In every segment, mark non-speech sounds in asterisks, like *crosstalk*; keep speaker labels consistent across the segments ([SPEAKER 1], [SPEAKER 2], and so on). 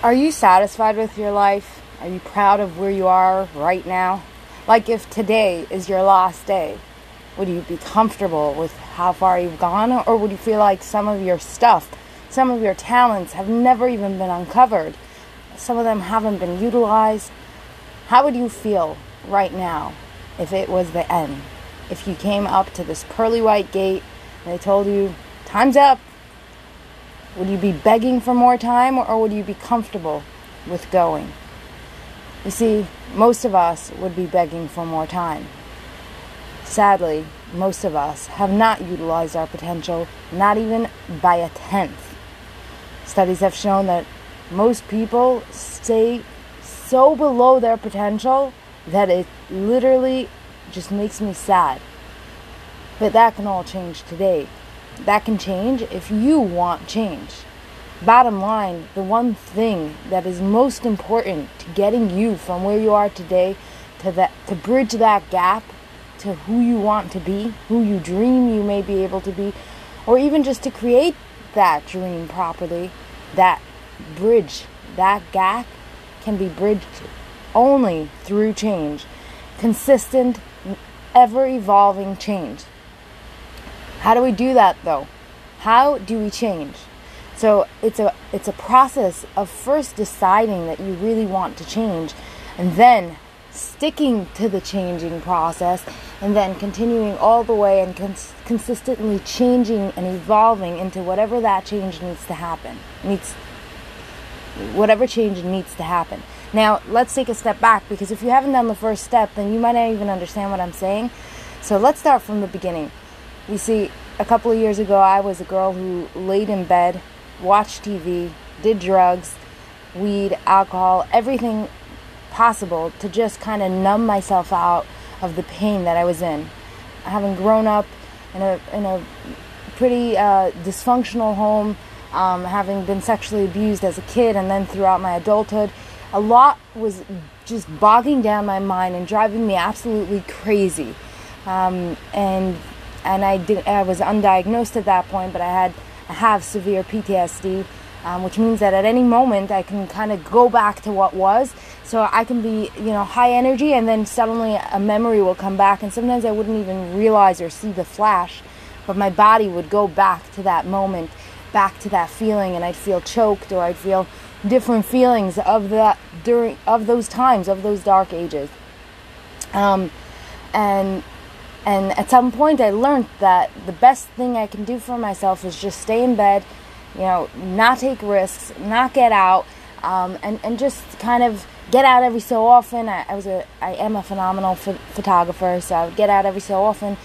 [SPEAKER 1] Are you satisfied with your life? Are you proud of where you are right now? Like if today is your last day, would you be comfortable with how far you've gone? Or would you feel like some of your stuff, some of your talents have never even been uncovered? Some of them haven't been utilized. How would you feel right now if it was the end? If you came up to this pearly white gate and they told you, time's up, would you be begging for more time or would you be comfortable with going? You see, most of us would be begging for more time. Sadly, most of us have not utilized our potential, not even by a tenth. Studies have shown that most people stay so below their potential that it literally just makes me sad. But that can all change today that can change if you want change. Bottom line, the one thing that is most important to getting you from where you are today to that to bridge that gap to who you want to be, who you dream you may be able to be, or even just to create that dream properly, that bridge, that gap can be bridged only through change. Consistent, ever evolving change. How do we do that though? How do we change? So it's a it's a process of first deciding that you really want to change and then sticking to the changing process and then continuing all the way and cons- consistently changing and evolving into whatever that change needs to happen. Needs whatever change needs to happen. Now, let's take a step back because if you haven't done the first step, then you might not even understand what I'm saying. So let's start from the beginning. You see, a couple of years ago, I was a girl who laid in bed, watched TV, did drugs, weed, alcohol, everything possible to just kind of numb myself out of the pain that I was in. Having grown up in a in a pretty uh, dysfunctional home, um, having been sexually abused as a kid and then throughout my adulthood, a lot was just bogging down my mind and driving me absolutely crazy. Um, and and I did I was undiagnosed at that point, but I had I have severe PTSD, um, which means that at any moment I can kind of go back to what was. So I can be you know high energy, and then suddenly a memory will come back, and sometimes I wouldn't even realize or see the flash, but my body would go back to that moment, back to that feeling, and I'd feel choked or I'd feel different feelings of that during of those times of those dark ages. Um, and and at some point, I learned that the best thing I can do for myself is just stay in bed, you know, not take risks, not get out, um, and and just kind of get out every so often. I, I was a I am a phenomenal ph- photographer, so I would get out every so often,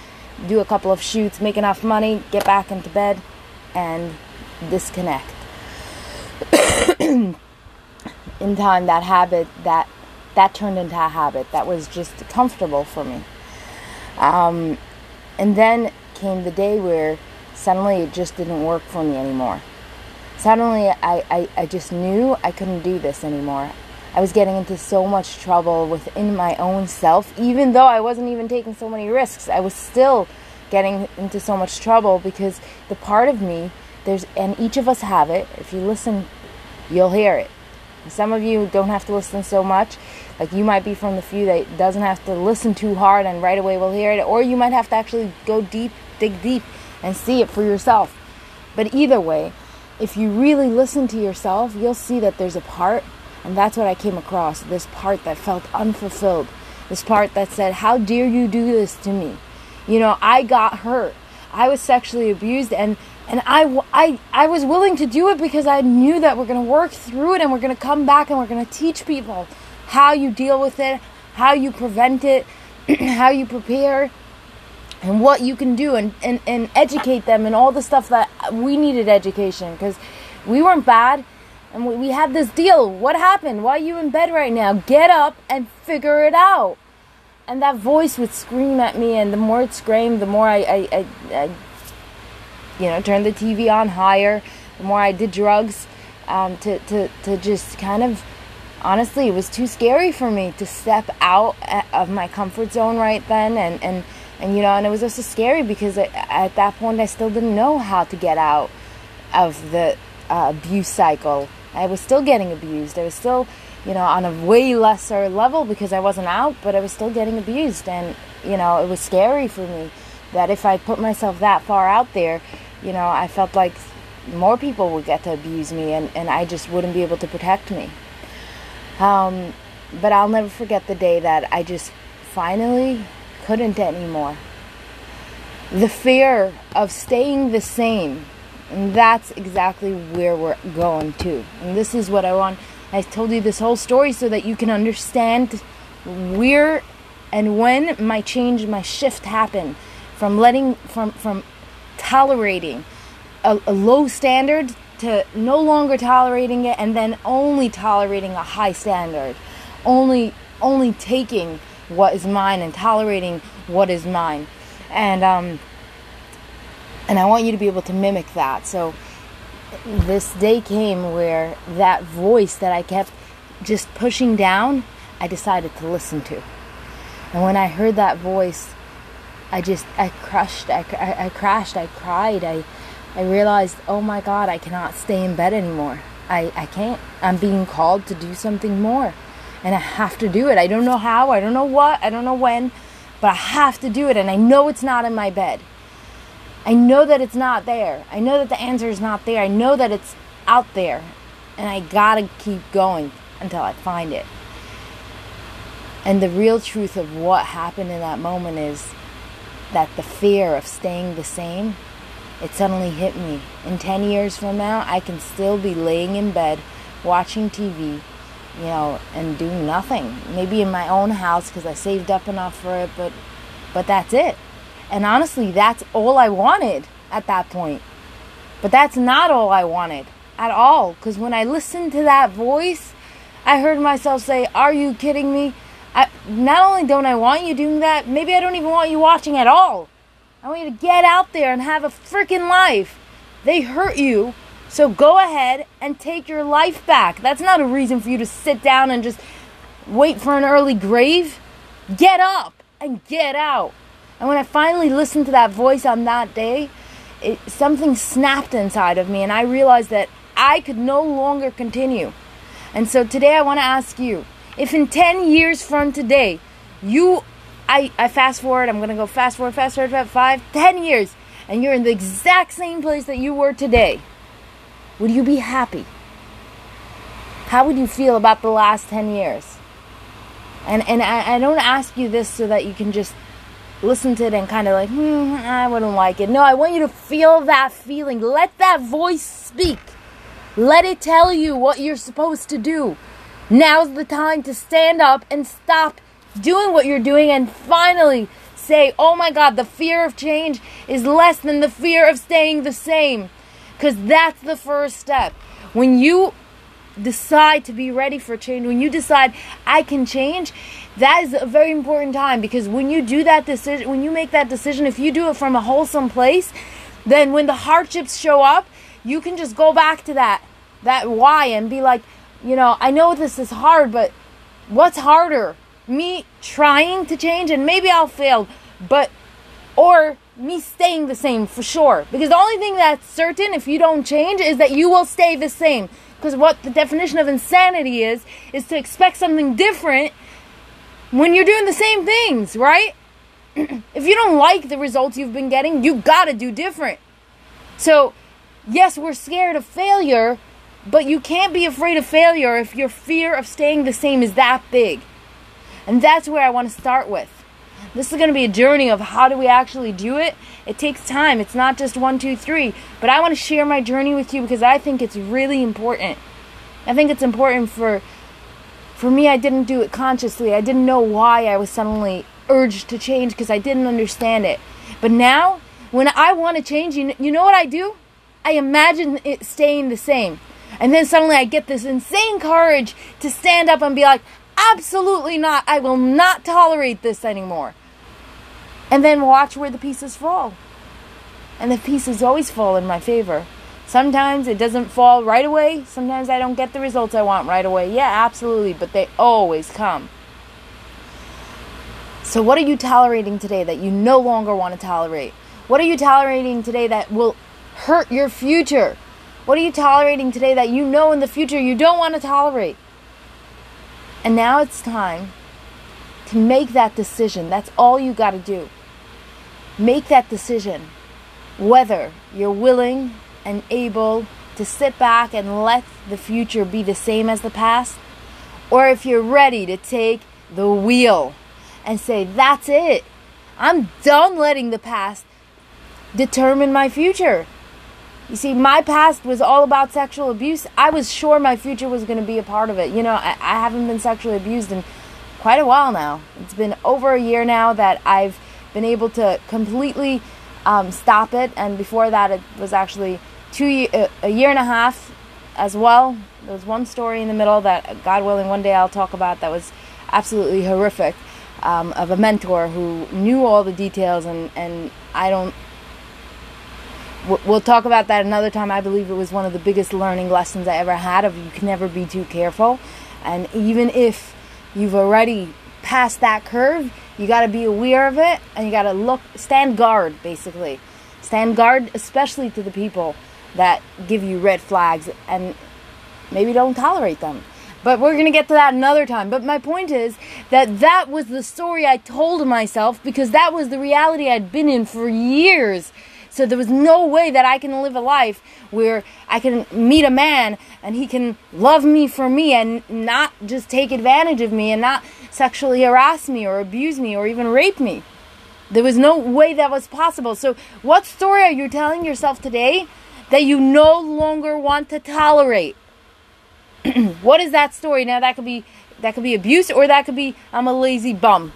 [SPEAKER 1] do a couple of shoots, make enough money, get back into bed, and disconnect. *coughs* in time, that habit that that turned into a habit that was just comfortable for me. Um, and then came the day where suddenly it just didn't work for me anymore. Suddenly I, I, I just knew I couldn't do this anymore. I was getting into so much trouble within my own self, even though I wasn't even taking so many risks. I was still getting into so much trouble because the part of me, there's, and each of us have it. If you listen, you'll hear it. Some of you don't have to listen so much. Like you might be from the few that doesn't have to listen too hard and right away will hear it, or you might have to actually go deep, dig deep, and see it for yourself. But either way, if you really listen to yourself, you'll see that there's a part, and that's what I came across this part that felt unfulfilled. This part that said, How dare you do this to me? You know, I got hurt. I was sexually abused, and and I, I, I was willing to do it because I knew that we're going to work through it and we're going to come back and we're going to teach people how you deal with it, how you prevent it, *clears throat* how you prepare, and what you can do and, and, and educate them and all the stuff that we needed education because we weren't bad and we, had this deal. What happened? Why are you in bed right now? Get up and figure it out. And that voice would scream at me, and the more it screamed, the more I, I, I, I you know, turned the TV on higher, the more I did drugs um, to, to, to just kind of, honestly, it was too scary for me to step out of my comfort zone right then. And, and, and you know, and it was also scary because at that point I still didn't know how to get out of the uh, abuse cycle I was still getting abused. I was still, you know, on a way lesser level because I wasn't out, but I was still getting abused. And, you know, it was scary for me that if I put myself that far out there, you know, I felt like more people would get to abuse me and, and I just wouldn't be able to protect me. Um, but I'll never forget the day that I just finally couldn't anymore. The fear of staying the same. And that's exactly where we're going to. And this is what I want. I told you this whole story so that you can understand where and when my change, my shift happened from letting, from, from tolerating a, a low standard to no longer tolerating it and then only tolerating a high standard. Only only taking what is mine and tolerating what is mine. And um and I want you to be able to mimic that. So this day came where that voice that I kept just pushing down I decided to listen to. And when I heard that voice I just I crushed I, I, I crashed I cried I I realized, oh my God, I cannot stay in bed anymore. I, I can't. I'm being called to do something more. And I have to do it. I don't know how, I don't know what, I don't know when, but I have to do it. And I know it's not in my bed. I know that it's not there. I know that the answer is not there. I know that it's out there. And I gotta keep going until I find it. And the real truth of what happened in that moment is that the fear of staying the same it suddenly hit me. In 10 years from now, I can still be laying in bed watching TV, you know, and doing nothing. Maybe in my own house because I saved up enough for it, but but that's it. And honestly, that's all I wanted at that point. But that's not all I wanted at all because when I listened to that voice, I heard myself say, "Are you kidding me?" I, not only don't I want you doing that, maybe I don't even want you watching at all. I want you to get out there and have a freaking life. They hurt you, so go ahead and take your life back. That's not a reason for you to sit down and just wait for an early grave. Get up and get out. And when I finally listened to that voice on that day, it, something snapped inside of me, and I realized that I could no longer continue. And so today I want to ask you if in 10 years from today you I, I fast forward, I'm gonna go fast forward, fast forward about five, ten years, and you're in the exact same place that you were today, would you be happy? How would you feel about the last 10 years? And, and I, I don't ask you this so that you can just listen to it and kind of like, hmm, I wouldn't like it. No, I want you to feel that feeling. Let that voice speak. Let it tell you what you're supposed to do. Now's the time to stand up and stop doing what you're doing and finally say, oh my God, the fear of change is less than the fear of staying the same. Because that's the first step. When you decide to be ready for change, when you decide I can change, that is a very important time because when you do that decision, when you make that decision, if you do it from a wholesome place, then when the hardships show up, you can just go back to that that why and be like, you know, I know this is hard, but what's harder? Me trying to change and maybe I'll fail, but or me staying the same for sure. Because the only thing that's certain if you don't change is that you will stay the same. Because what the definition of insanity is is to expect something different when you're doing the same things, right? *clears throat* if you don't like the results you've been getting, you got to do different. So, yes, we're scared of failure, but you can't be afraid of failure if your fear of staying the same is that big. And that's where I want to start with. This is going to be a journey of how do we actually do it. It takes time. It's not just one, two, three. But I want to share my journey with you because I think it's really important. I think it's important for for me I didn't do it consciously. I didn't know why I was suddenly urged to change because I didn't understand it. But now when I want to change, you, you know what I do? I imagine it staying the same. And then suddenly I get this insane courage to stand up and be like, Absolutely not. I will not tolerate this anymore. And then watch where the pieces fall. And the pieces always fall in my favor. Sometimes it doesn't fall right away. Sometimes I don't get the results I want right away. Yeah, absolutely. But they always come. So, what are you tolerating today that you no longer want to tolerate? What are you tolerating today that will hurt your future? What are you tolerating today that you know in the future you don't want to tolerate? And now it's time to make that decision. That's all you got to do. Make that decision whether you're willing and able to sit back and let the future be the same as the past, or if you're ready to take the wheel and say, That's it. I'm done letting the past determine my future. You see, my past was all about sexual abuse. I was sure my future was going to be a part of it. You know, I, I haven't been sexually abused in quite a while now. It's been over a year now that I've been able to completely um, stop it. And before that, it was actually two a year and a half as well. There was one story in the middle that, God willing, one day I'll talk about that was absolutely horrific um, of a mentor who knew all the details, and, and I don't. We'll talk about that another time. I believe it was one of the biggest learning lessons I ever had of you can never be too careful. And even if you've already passed that curve, you got to be aware of it and you got to look, stand guard, basically. Stand guard, especially to the people that give you red flags and maybe don't tolerate them. But we're going to get to that another time. But my point is that that was the story I told myself because that was the reality I'd been in for years. So there was no way that I can live a life where I can meet a man and he can love me for me and not just take advantage of me and not sexually harass me or abuse me or even rape me. There was no way that was possible. So, what story are you telling yourself today that you no longer want to tolerate. *clears throat* what is that story? Now that could be that could be abuse or that could be I'm a lazy bum.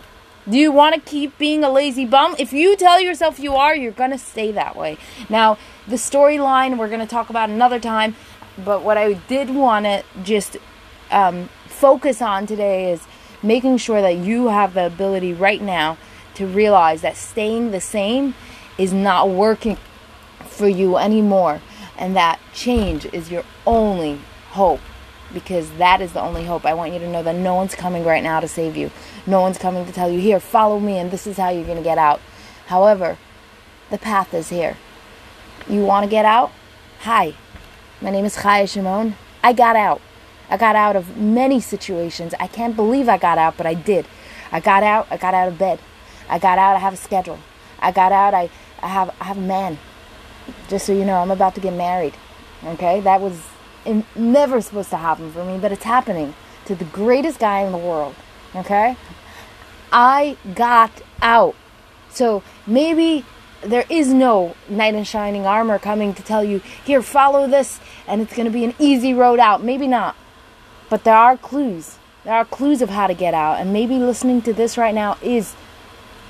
[SPEAKER 1] Do you want to keep being a lazy bum? If you tell yourself you are, you're going to stay that way. Now, the storyline we're going to talk about another time, but what I did want to just um, focus on today is making sure that you have the ability right now to realize that staying the same is not working for you anymore. And that change is your only hope because that is the only hope. I want you to know that no one's coming right now to save you. No one's coming to tell you, here, follow me, and this is how you're going to get out. However, the path is here. You want to get out? Hi, my name is Chaya Shimon. I got out. I got out of many situations. I can't believe I got out, but I did. I got out. I got out of bed. I got out. I have a schedule. I got out. I, I have I have a man just so you know, I'm about to get married. Okay? That was never supposed to happen for me, but it's happening to the greatest guy in the world. Okay? I got out. So maybe there is no knight in shining armor coming to tell you, here, follow this, and it's going to be an easy road out. Maybe not. But there are clues. There are clues of how to get out. And maybe listening to this right now is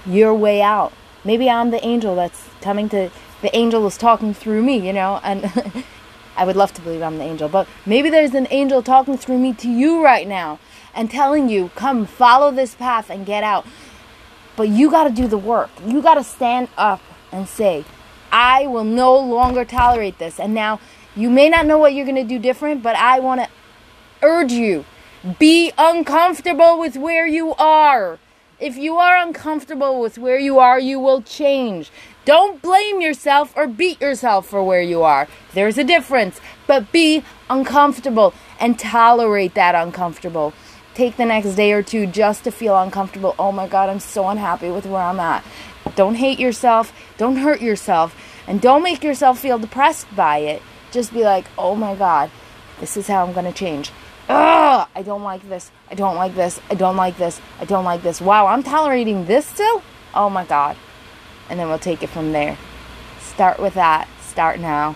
[SPEAKER 1] your way out. Maybe I'm the angel that's coming to the angel is talking through me, you know, and *laughs* I would love to believe I'm the angel, but maybe there's an angel talking through me to you right now and telling you, come follow this path and get out. But you got to do the work. You got to stand up and say, I will no longer tolerate this. And now you may not know what you're going to do different, but I want to urge you be uncomfortable with where you are. If you are uncomfortable with where you are, you will change. Don't blame yourself or beat yourself for where you are. There's a difference. But be uncomfortable and tolerate that uncomfortable. Take the next day or two just to feel uncomfortable. Oh my God, I'm so unhappy with where I'm at. Don't hate yourself. Don't hurt yourself. And don't make yourself feel depressed by it. Just be like, oh my God, this is how I'm going to change. Ugh, I don't like this. I don't like this. I don't like this. I don't like this. Wow, I'm tolerating this still? Oh my god. And then we'll take it from there. Start with that. Start now.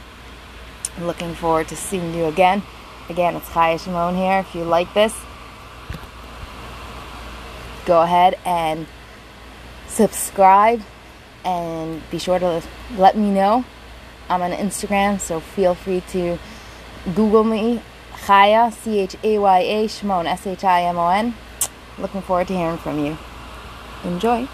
[SPEAKER 1] Looking forward to seeing you again. Again, it's Chaya Shimon here. If you like this, go ahead and subscribe and be sure to let me know. I'm on Instagram, so feel free to Google me Chaya, C H A Y A, Shimon, S H I M O N. Looking forward to hearing from you. Enjoy.